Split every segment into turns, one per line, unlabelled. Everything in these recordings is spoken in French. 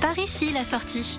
Par ici la sortie.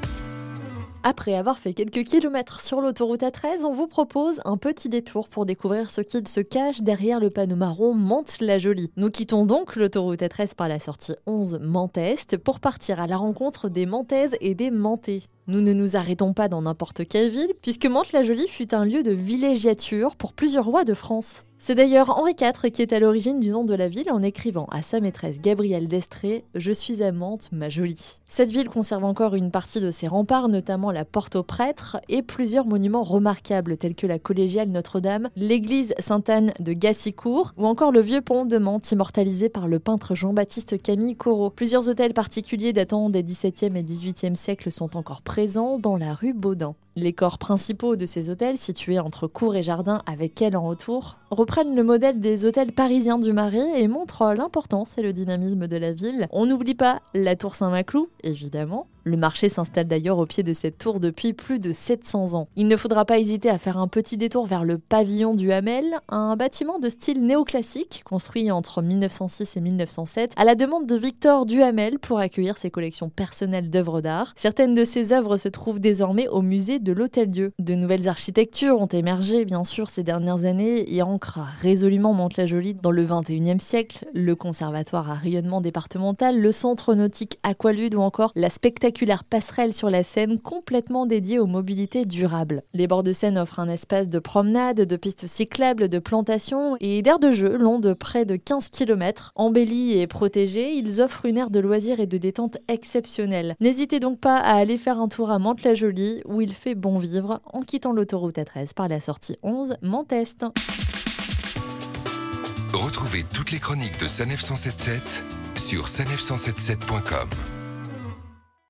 Après avoir fait quelques kilomètres sur l'autoroute A13, on vous propose un petit détour pour découvrir ce qu'il se cache derrière le panneau marron Mantes-la-Jolie. Nous quittons donc l'autoroute A13 par la sortie 11 Mantes-Est pour partir à la rencontre des Mantaises et des Mantais. Nous ne nous arrêtons pas dans n'importe quelle ville, puisque Mantes-la-Jolie fut un lieu de villégiature pour plusieurs rois de France. C'est d'ailleurs Henri IV qui est à l'origine du nom de la ville en écrivant à sa maîtresse Gabrielle d'Estrée Je suis à Mantes, ma jolie. Cette ville conserve encore une partie de ses remparts, notamment la porte aux prêtres et plusieurs monuments remarquables tels que la collégiale Notre-Dame, l'église Sainte-Anne de Gassicourt ou encore le vieux pont de Mantes immortalisé par le peintre Jean-Baptiste Camille Corot. Plusieurs hôtels particuliers datant des 17e et 18e siècles sont encore présents dans la rue Baudin. Les corps principaux de ces hôtels, situés entre cour et jardin avec quai en retour, reprennent le modèle des hôtels parisiens du Marais et montrent l'importance et le dynamisme de la ville. On n'oublie pas la tour Saint-Maclou, évidemment, le marché s'installe d'ailleurs au pied de cette tour depuis plus de 700 ans. Il ne faudra pas hésiter à faire un petit détour vers le pavillon du Hamel, un bâtiment de style néoclassique construit entre 1906 et 1907 à la demande de Victor Duhamel pour accueillir ses collections personnelles d'œuvres d'art. Certaines de ces œuvres se trouvent désormais au musée de l'Hôtel-Dieu. De nouvelles architectures ont émergé bien sûr ces dernières années et ancrent résolument Mantes-la-Jolie dans le 21e siècle. Le conservatoire à rayonnement départemental, le centre nautique Aqualude ou encore la spectaculaire passerelle sur la Seine complètement dédiée aux mobilités durables. Les bords de Seine offrent un espace de promenade, de pistes cyclables, de plantations et d'aires de jeu long de près de 15 km. Embellis et protégés, ils offrent une aire de loisirs et de détente exceptionnelle. N'hésitez donc pas à aller faire un tour à Mantes-la-Jolie où il fait bon vivre en quittant l'autoroute A13 par la sortie 11 Mantes-Est.
Retrouvez toutes les chroniques de Sanef 177 sur sanef177.com.